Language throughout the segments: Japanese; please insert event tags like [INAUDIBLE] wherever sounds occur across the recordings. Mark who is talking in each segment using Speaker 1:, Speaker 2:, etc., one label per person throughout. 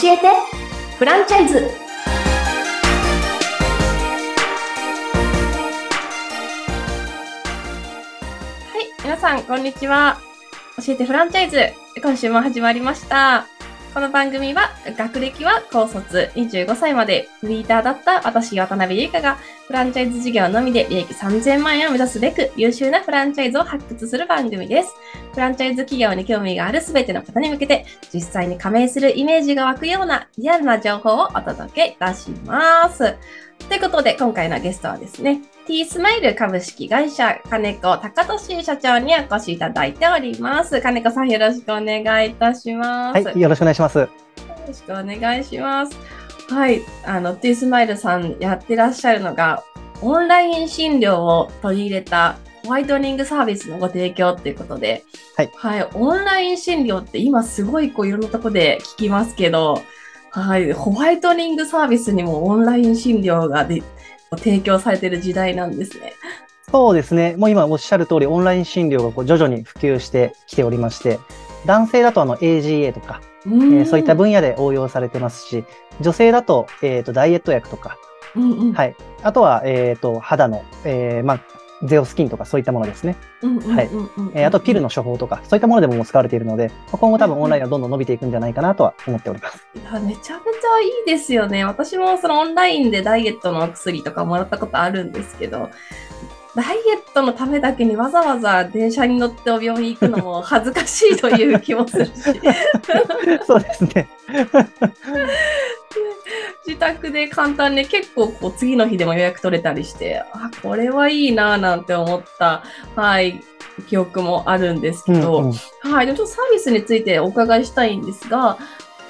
Speaker 1: 教えて。フランチャイズ。はい皆さんこんにちは。教えてフランチャイズ。今週も始まりました。この番組は学歴は高卒25歳までフリーターだった私渡辺優香がフランチャイズ事業のみで利益3000万円を目指すべく優秀なフランチャイズを発掘する番組です。フランチャイズ企業に興味があるすべての方に向けて実際に加盟するイメージが湧くようなリアルな情報をお届けいたします。ということで今回のゲストはですね、T スマイル株式会社金子高俊社長にお越しいただいております。金子さんよろしくお願いいたします。
Speaker 2: はい、よろしくお願いします。
Speaker 1: よろしくお願いします。はい、あの、T スマイルさんやってらっしゃるのが、オンライン診療を取り入れたホワイトニングサービスのご提供っていうことで、
Speaker 2: はい。
Speaker 1: はい、オンライン診療って今すごいこういろんなとこで聞きますけど、はい、ホワイトニングサービスにもオンライン診療がで提供されてる時代なんですね。
Speaker 2: そうですね。もう今おっしゃる通り、オンライン診療がこう徐々に普及してきておりまして、男性だとあの AGA とか、
Speaker 1: う
Speaker 2: えーそういった分野で応用されてますし、女性だと,、えー、とダイエット薬とか、
Speaker 1: うんうん
Speaker 2: はい、あとは、えー、と肌の、えーまあ、ゼオスキンとかそういったものですね。あとピルの処方とか、そういったものでも使われているので、まあ今後多分オンラインはどんどん伸びていくんじゃないかなとは思っております。
Speaker 1: いやめちゃめちゃいいですよね。私もそのオンラインでダイエットのお薬とかもらったことあるんですけど、ダイエットのためだけにわざわざ電車に乗ってお病院行くのも恥ずかしいという気もするし、[LAUGHS]
Speaker 2: そうですね。
Speaker 1: 自宅で簡単に結構こう次の日でも予約取れたりして、あ、これはいいなぁなんて思った、はい、記憶もあるんですけど、
Speaker 2: うんうん
Speaker 1: はい。でもちょっとサービスについてお伺いしたいんですが、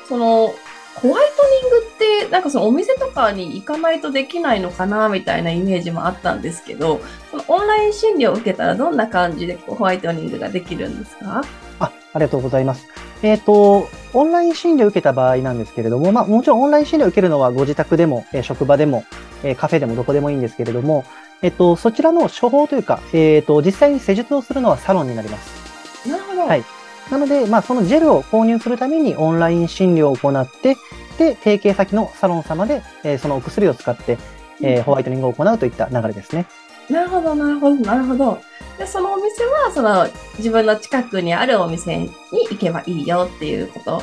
Speaker 1: その、ホワイトニングって、なんかそのお店とかに行かないとできないのかな、みたいなイメージもあったんですけど、そのオンライン診療を受けたらどんな感じでホワイトニングができるんですか？
Speaker 2: あありがとうございます。えっ、と、オンライン診療を受けた場合なんですけれども、まあ、もちろんオンライン診療を受けるのはご自宅でも、えー職場でも、えーカフェでもどこでもいいんですけれども、えっ、と、そちらの処方というか、えっ、と、実際に施術をするのはサロンになります。
Speaker 1: なるほど。
Speaker 2: はいなので、まあ、そのジェルを購入するためにオンライン診療を行って、で、提携先のサロン様で、えーそのお薬を使って、えーホワイトニングを行うといった流れですね。
Speaker 1: なるほど、なるほど、なるほど。で、そのお店は、その自分の近くにあるお店に行けばいいよっていうこと、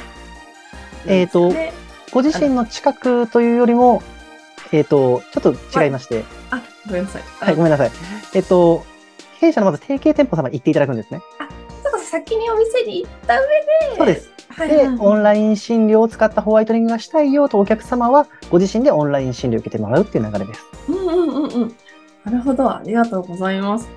Speaker 2: えーと
Speaker 1: ね
Speaker 2: ご自身の近くというよりも、えっ、と、ちょっと違いまして、
Speaker 1: あ、ごめんなさい。
Speaker 2: はい、ごめんなさい。えっと、弊社のまず提携店舗様に行っていただくんですね。
Speaker 1: だから先にお店に行った上で、
Speaker 2: そうです。
Speaker 1: はい
Speaker 2: で、オン
Speaker 1: ラ
Speaker 2: ライン診療を使ったホワイトニングがしたいよとお客様は、ご自身でオンライン診療を受けてもらうっていう流れです。
Speaker 1: うんうんうんうん。なるほど。ありがとうございます。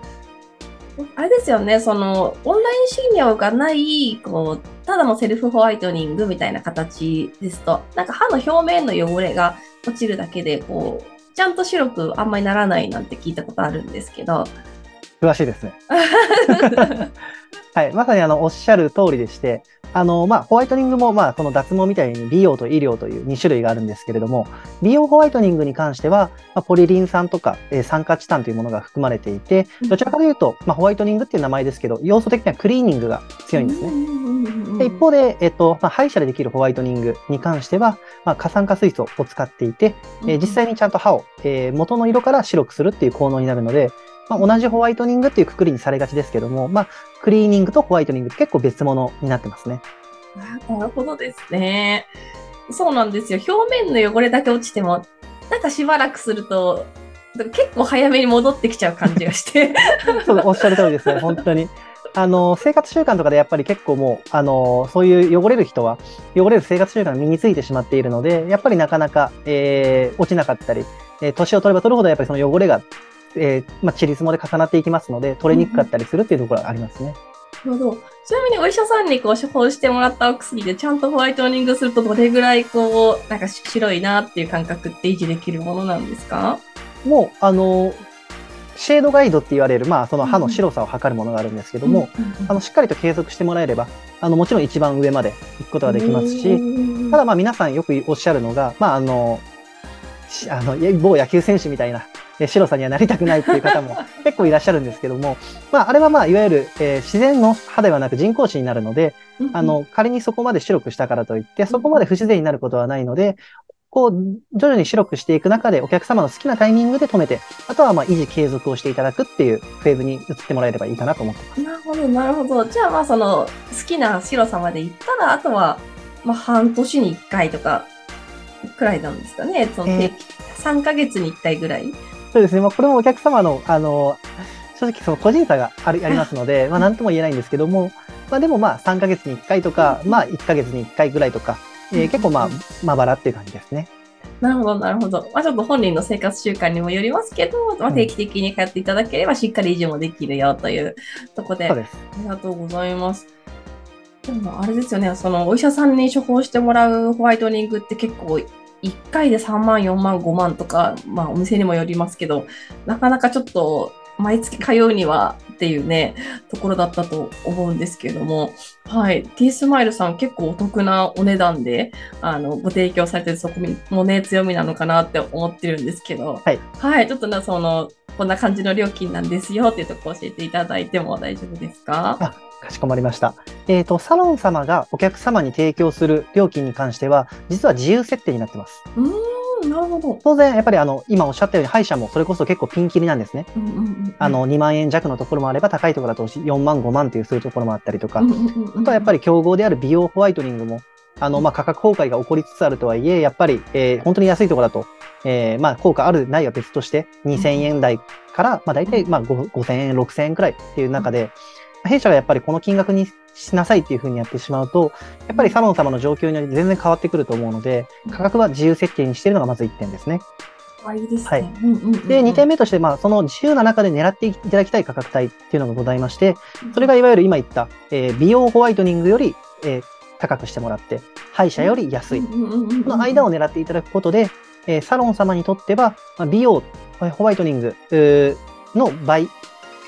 Speaker 1: あれですよね、その、オンライン診療がない、こう、ただのセルフホワイトニングみたいな形ですと、なんか歯の表面の汚れが落ちるだけで、こう、ちゃんと白くあんまりならないなんて聞いたことあるんですけど。
Speaker 2: 詳しいですね。[LAUGHS] はい、まさにあのおっしゃる通りでして、あのまあ、ホワイトニングも、まあ、この脱毛みたいに美容と医療という2種類があるんですけれども、美容ホワイトニングに関しては、まあ、ポリリン酸とか、えー酸化チタンというものが含まれていて、どちらかというと、まあ、ホワイトニングっていう名前ですけど、要素的にはクリーニングが強いんですね。で一方で、えっとまあ、歯医者でできるホワイトニングに関しては、まあ、過酸化水素を使っていて、えー実際にちゃんと歯を、えー元の色から白くするっていう効能になるので、まあ、同じホワイトニングっていうくくりにされがちですけども、まあ、クリーニングとホワイトニングって結構別物になってますね。
Speaker 1: なるほどですね。そうなんですよ。表面の汚れだけ落ちても、なんかしばらくすると、結構早めに戻ってきちゃう感じがして。[LAUGHS]
Speaker 2: そうおっしゃる通りですね、本当に。あの生活習慣とかでやっぱり結構もうあのそういう汚れる人は汚れる生活習慣が身についてしまっているのでやっぱりなかなか、えー落ちなかったり、えー年を取れば取るほどやっぱりその汚れが、えーまあ、チリスモで重なっていきますので取れにくかったりするっていうところがありますね。
Speaker 1: なるほど。ちなみにお医者さんにこう処方してもらったお薬でちゃんとホワイトニングするとどれぐらいこう、なんか白いなっていう感覚って維持できるものなんですか？
Speaker 2: もうあのシェードガイドって言われる、まあ、その歯の白さを測るものがあるんですけども、あのしっかりと計測してもらえればあのもちろん一番上まで行くことができますし、
Speaker 1: し
Speaker 2: ただまあ皆さんよくおっしゃるのが、まああの、しあの某野球選手みたいな、え白さにはなりたくないっていう方も [LAUGHS] 結構いらっしゃるんですけども、まあ、あれはまあ、いわゆる、えー自然の歯ではなく人工歯になるので、あの、仮にそこまで白くしたからといって、そこまで不自然になることはないので、こう、徐々に白くしていく中で、お客様の好きなタイミングで止めて、あとはまあ維持継続をしていただくっていうフェーズに移ってもらえればいいかなと思ってます。
Speaker 1: なるほど、なるほど。じゃあまあその好きな白さまで行ったら、あとはまあ半年に1回とかくらいなんですかね。その
Speaker 2: えー
Speaker 1: 定期3ヶ月に1回ぐらい。
Speaker 2: そうですね。まあ、これもお客様の、あの、正直その個人差があるありますので、まあ、なんとも言えないんですけども、まあ、でもまあ、3ヶ月に1回とか、まあ、1ヶ月に1回ぐらいとか、えー結構まあ、まばらっていう感じですね。
Speaker 1: なるほど、なるほど。まあちょっと本人の生活習慣にもよりますけど、まあ、
Speaker 2: うん
Speaker 1: 定期的に通っていただければしっかり維持もできるよというところで。
Speaker 2: そうです。
Speaker 1: ありがとうございます。でもあれですよね、そのお医者さんに処方してもらうホワイトニングって結構1回で3万、4万、5万とか、まあお店にもよりますけど、なかなかちょっと毎月通うにはっていうね、ところだったと思うんですけれども、はい。T スマイルさん結構お得なお値段で、あの、ご提供されてるそこもね、強みなのかなって思ってるんですけど、
Speaker 2: はい。
Speaker 1: はい。ちょっとな、その、こんな感じの料金なんですよっていうところ教えていただいても大丈夫ですか？
Speaker 2: あかしこまりました。えっ、と、サロン様がお客様に提供する料金に関しては、実は自由設定になってます。
Speaker 1: うーん、なるほど。
Speaker 2: 当然、やっぱりあの、今おっしゃったように、歯医者もそれこそ結構ピンキリなんですね。
Speaker 1: うんうんうん
Speaker 2: あ、の、2万円弱のところもあれば、高いところだと4万、5万っていうするところもあったりとか、あとはやっぱ
Speaker 1: り、
Speaker 2: り競合である美容ホワイトニングも、あの、まあ、価格崩壊が起こりつつあるとはいえ、やっぱり、えー本当に安いところだと、えーまあ、効果ある、ないは別として、2000円台から、まあ、大体、まあ、5 5000円、6000円くらいっていう中で、弊社がやっぱりこの金額にしなさいっていうふうにやってしまうと、やっぱりサロン様の状況により全然変わってくると思うので、価格は自由設定にしているのがまず1点ですね。
Speaker 1: あいいですね。
Speaker 2: はい
Speaker 1: うんうんうんうん
Speaker 2: で、2点目として、まあ、その自由な中で狙っていただきたい価格帯っていうのがございまして、それがいわゆる今言った、えー美容ホワイトニングより、えー高くしてもらって、歯医者より安い。この間を狙っていただくことで、えーサロン様にとっては、まあ美容、ホワイトニングの倍、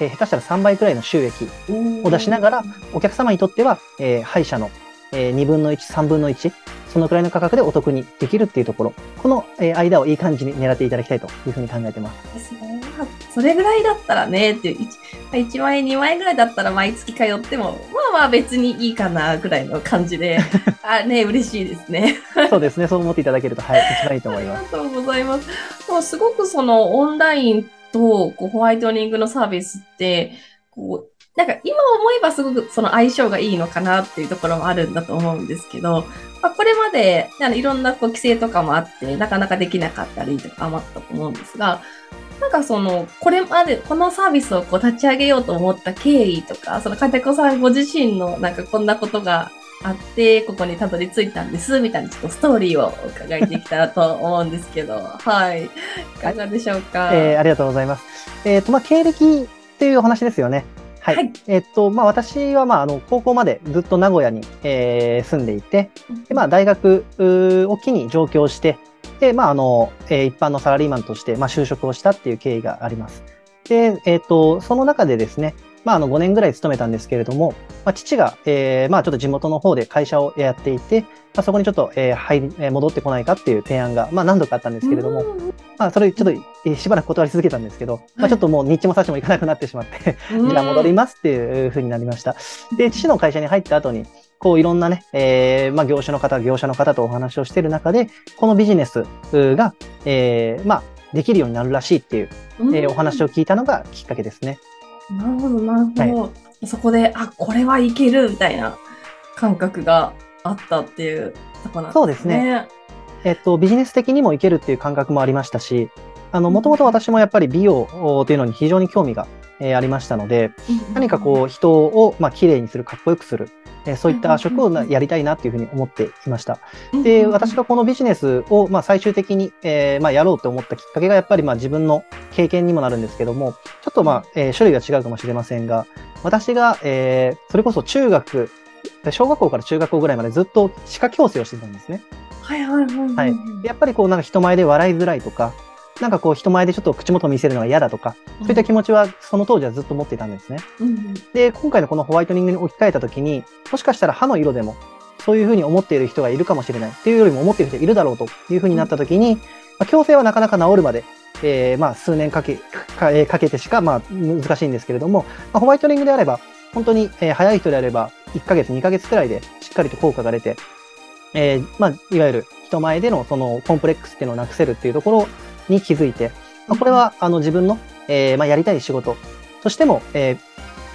Speaker 2: えー下手したら3倍くらいの収益を出しながら、お客様にとっては、えー歯医者の、えー2分の1、3分の1、そのくらいの価格でお得にできるっていうところ、この、えー間をいい感じに狙っていただきたいというふうに考えてます。
Speaker 1: ですね。まあそれぐらいだったらね、っていう、1, まあ1万円、2万円ぐらいだったら毎月通っても、まあまあ別にいいかな、ぐらいの感じで、[LAUGHS] あね、嬉しいですね。
Speaker 2: そうですね、そう思っていただけると、はい、一番いいと思います。
Speaker 1: ありがとうございます。もうすごくそのオンラインとこうホワイトニングのサービスって、こう、なんか今思えばすごくその相性がいいのかなっていうところもあるんだと思うんですけど、まあ、これまであのいろんなこう規制とかもあって、なかなかできなかったりとかもあったと思うんですが、なんかその、これまで、このサービスをこう立ち上げようと思った経緯とか、その金子さんご自身のなんかこんなことがあって、ここにたどり着いたんです、みたいなちょっとストーリーを伺いできたらと思うんですけど、[LAUGHS] はい。いかがでしょうか？
Speaker 2: えーありがとうございます。えっ、と、まあ、経歴っていうお話ですよね。はい。
Speaker 1: はい
Speaker 2: えっ、と、まあ、私は、まあ、あの、高校までずっと名古屋に、えー住んでいて、で、まあ、大学を機に上京して、で、まあ、あの、えー一般のサラリーマンとして、まあ、就職をしたっていう経緯があります。で、えっ、と、その中でですね、まあ、あの、5年ぐらい勤めたんですけれども、まあ、父が、えーまあ、ちょっと地元の方で会社をやっていて、まあ、そこにちょっと、えー入り、えー戻ってこないかっていう提案が、まあ、何度かあったんですけれども、
Speaker 1: うん
Speaker 2: まあ、それちょっと、えーしばらく断り続けたんですけど、まあ、ちょっともう日も差しもいかなくなってしまって、じゃあ戻りますっていうふうになりました。で、父の会社に入った後に、こういろんなね、えーまあ、業種の方、業者の方とお話をしている中で、このビジネスが、えーまあ、できるようになるらしいっていう、
Speaker 1: うん
Speaker 2: えーお話を聞いたのがきっかけですね。
Speaker 1: なるほど、なるほど。そこで、あ、これはいけるみたいな感覚があったっていうところなんですね。
Speaker 2: そうですね。えっと、ビジネス的にもいけるっていう感覚もありましたし、あの、もともと私もやっぱり美容というのに非常に興味が、えーありましたので、何かこう人を、まあ、綺麗にする、かっこよくする、えーそういった職をなやりたいなっていうふうに思っていました。
Speaker 1: うん、
Speaker 2: で、私がこのビジネスを、まあ、最終的に、えーまあ、やろうと思ったきっかけが、やっぱりまあ自分の経験にもなるんですけども、ちょっとまあ、えー種類が違うかもしれませんが、私が、えーそれこそ中学、小学校から中学校ぐらいまでずっと歯科矯正をしてたんですね。
Speaker 1: はいはいはいは
Speaker 2: はいい。やっぱりこうなんか人前で笑いづらいとか、なんかこう人前でちょっと口元を見せるのが嫌だとか、そういった気持ちはその当時はずっと持っていたんですね。
Speaker 1: うん
Speaker 2: で、今回のこのホワイトニングに置き換えたときに、もしかしたら歯の色でも、そういうふうに思っている人がいるかもしれないっていうよりも思っている人がいるだろうというふうになったときに、まあ、矯正はなかなか治るまで、えー、まあ、数年かけか,、えー、かけてしか、まあ、難しいんですけれども、まあ、ホワイトニングであれば、本当に、えー、早い人であれば、1ヶ月、2ヶ月くらいでしっかりと効果が出て、えー、まあ、いわゆる人前でのそのコンプレックスっていうのをなくせるっていうところに気づいて、まあ、これはあの自分の、えー、まあ、やりたい仕事としても、えー、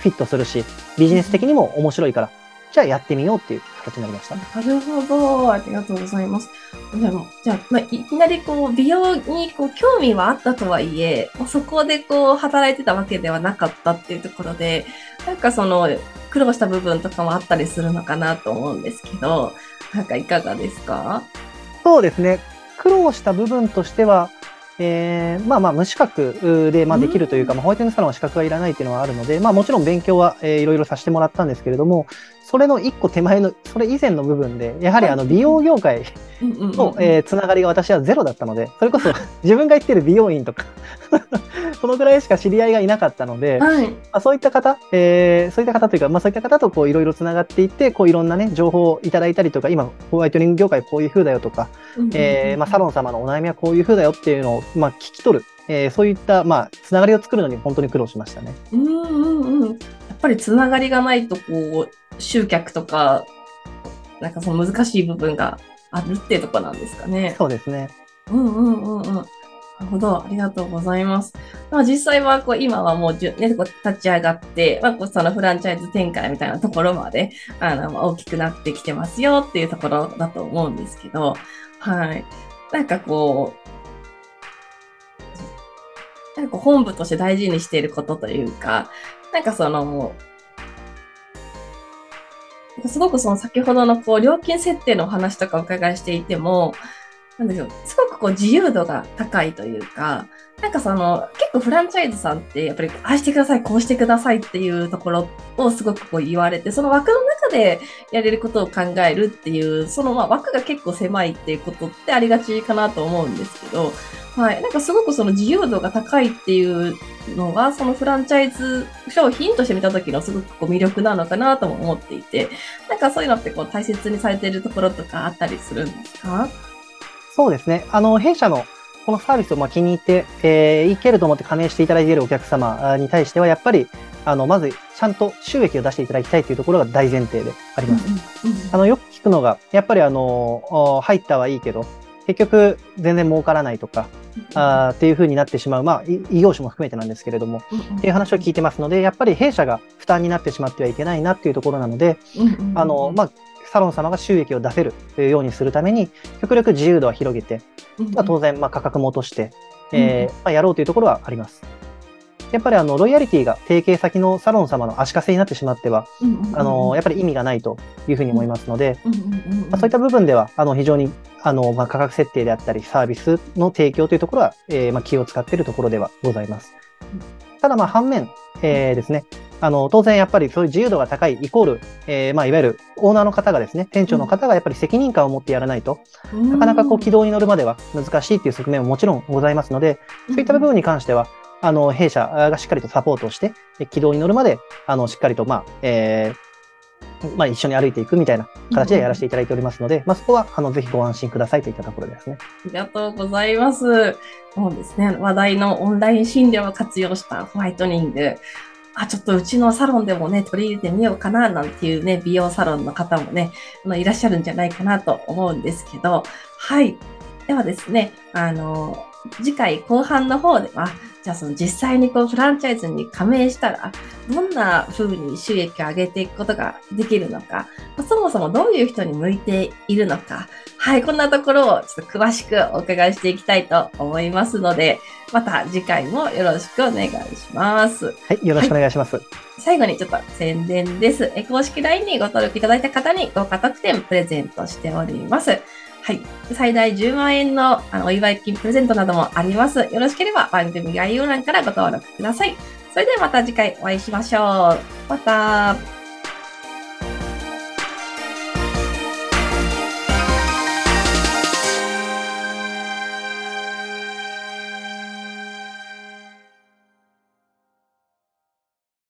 Speaker 2: フィットするし、ビジネス的にも面白いから、じゃあやってみようっていう形になりました。
Speaker 1: なるほど。ありがとうございます。でも、じゃあ、まあ、いきなりこう、美容にこう興味はあったとはいえ、そこでこう、働いてたわけではなかったっていうところで、なんかその、苦労した部分とかもあったりするのかなと思うんですけど、なんかいかがですか？
Speaker 2: そうですね。苦労した部分としては、えー、まあまあ無資格で、まあ、できるというか、まあ、ホワイトニングサロンは資格がいらないっていうのはあるので、まあもちろん勉強は、えー、いろいろさせてもらったんですけれども、それの一個手前の、それ以前の部分で、やはりあの美容業界の、えー、つながりが私はゼロだったので、それこそ [LAUGHS] 自分が行ってる美容院とか [LAUGHS] そのぐらいしか知り合いがいなかったので、はい、まあ、そういった方、えー、そういった方というか、まあそういった方とこういろいろつながっていって、こういろんなね、情報をいただいたりとか、今、ホワイトニング業界こういう風だよとか、えー、まあサロン様のお悩みはこういう風だよっていうのを、まあ聞き取る。えー、そういった、まあ、つながりを作るのに本当に苦労しましたね。
Speaker 1: うんうんうん。やっぱりつながりがないと、こう、集客とか、なんかその難しい部分があるっていうところなんですかね。
Speaker 2: そうですね。
Speaker 1: うんうんうんうん。なるほど。ありがとうございます。まあ、実際はこう今はもうじゅ、ね、こう立ち上がって、まあ、こうそのフランチャイズ展開みたいなところまであの、まあ、大きくなってきてますよっていうところだと思うんですけど、はい。なんかこう、なんか本部として大事にしていることというか、なんかその、すごくその先ほどのこう料金設定のお話とかお伺いしていても、なんだけど、すごくこう自由度が高いというか、なんかその、結構フランチャイズさんってやっぱり、ああしてください、こうしてくださいっていうところをすごくこう言われて、その枠の中でやれることを考えるっていう、そのまあ枠が結構狭いっていうことってありがちかなと思うんですけど、はい。なんかすごくその自由度が高いっていうのが、そのフランチャイズ商品として見た時のすごくこう魅力なのかなとも思っていて、なんかそういうのってこう大切にされているところとかあったりするんですか？
Speaker 2: そうですね。あの、弊社のこのサービスをまあ気に入って、えー、いけると思って加盟していただいているお客様に対しては、やっぱり、あの、まず、ちゃんと収益を出していただきたいというところが大前提であります。あの、よく聞くのが、やっぱりあの、入ったはいいけど、結局、全然儲からないとか、あっていうふうになってしまう、まあ、異業種も含めてなんですけれども、っていう話を聞いてますので、やっぱり弊社が負担になってしまってはいけないなっていうところなので、あの、まあ、サロン様が収益を出せるようにするために、極力自由度は広げて、まあ、当然、まあ、価格も落として、えーまあ、やろうというところはあります。やっぱりあのロイヤリティが提携先のサロン様の足かせになってしまっては、あのやっぱり意味がないというふうに思いますので、まあ、そういった部分ではあの非常にあの、まあ、価格設定であったりサービスの提供というところは、えーまあ、気を使っているところではございます。ただまあ反面、えー、ですね、あの、当然やっぱりそういう自由度が高いイコール、えー、まあ、いわゆるオーナーの方がですね、店長の方がやっぱり責任感を持ってやらないと、うん、なかなかこう軌道に乗るまでは難しいっていう側面ももちろんございますので、そういった部分に関しては、あの、弊社がしっかりとサポートをして、軌道に乗るまで、あの、しっかりと、まあ、えー、まあ、一緒に歩いていくみたいな形でやらせていただいておりますので、うん、まあ、そこは、あの、ぜひご安心くださいといったところですね。
Speaker 1: ありがとうございます。そうですね。話題のオンライン診療を活用したホワイトニング。あ、ちょっとうちのサロンでもね、取り入れてみようかな、なんていうね、美容サロンの方もね、いらっしゃるんじゃないかなと思うんですけど、はい。ではですね、あの、次回後半の方では、じゃあその実際にこうフランチャイズに加盟したら、どんな風に収益を上げていくことができるのか、そもそもどういう人に向いているのか、はい、こんなところをちょっと詳しくお伺いしていきたいと思いますので、また次回もよろしくお願いします。
Speaker 2: はい、よろしくお願いします。はい、
Speaker 1: 最後にちょっと宣伝です。公式 LINE にご登録いただいた方に豪華特典プレゼントしております。はい。最大10万円のあのお祝い金プレゼントなどもあります。よろしければ番組概要欄からご登録ください。それではまた次回お会いしましょう。また。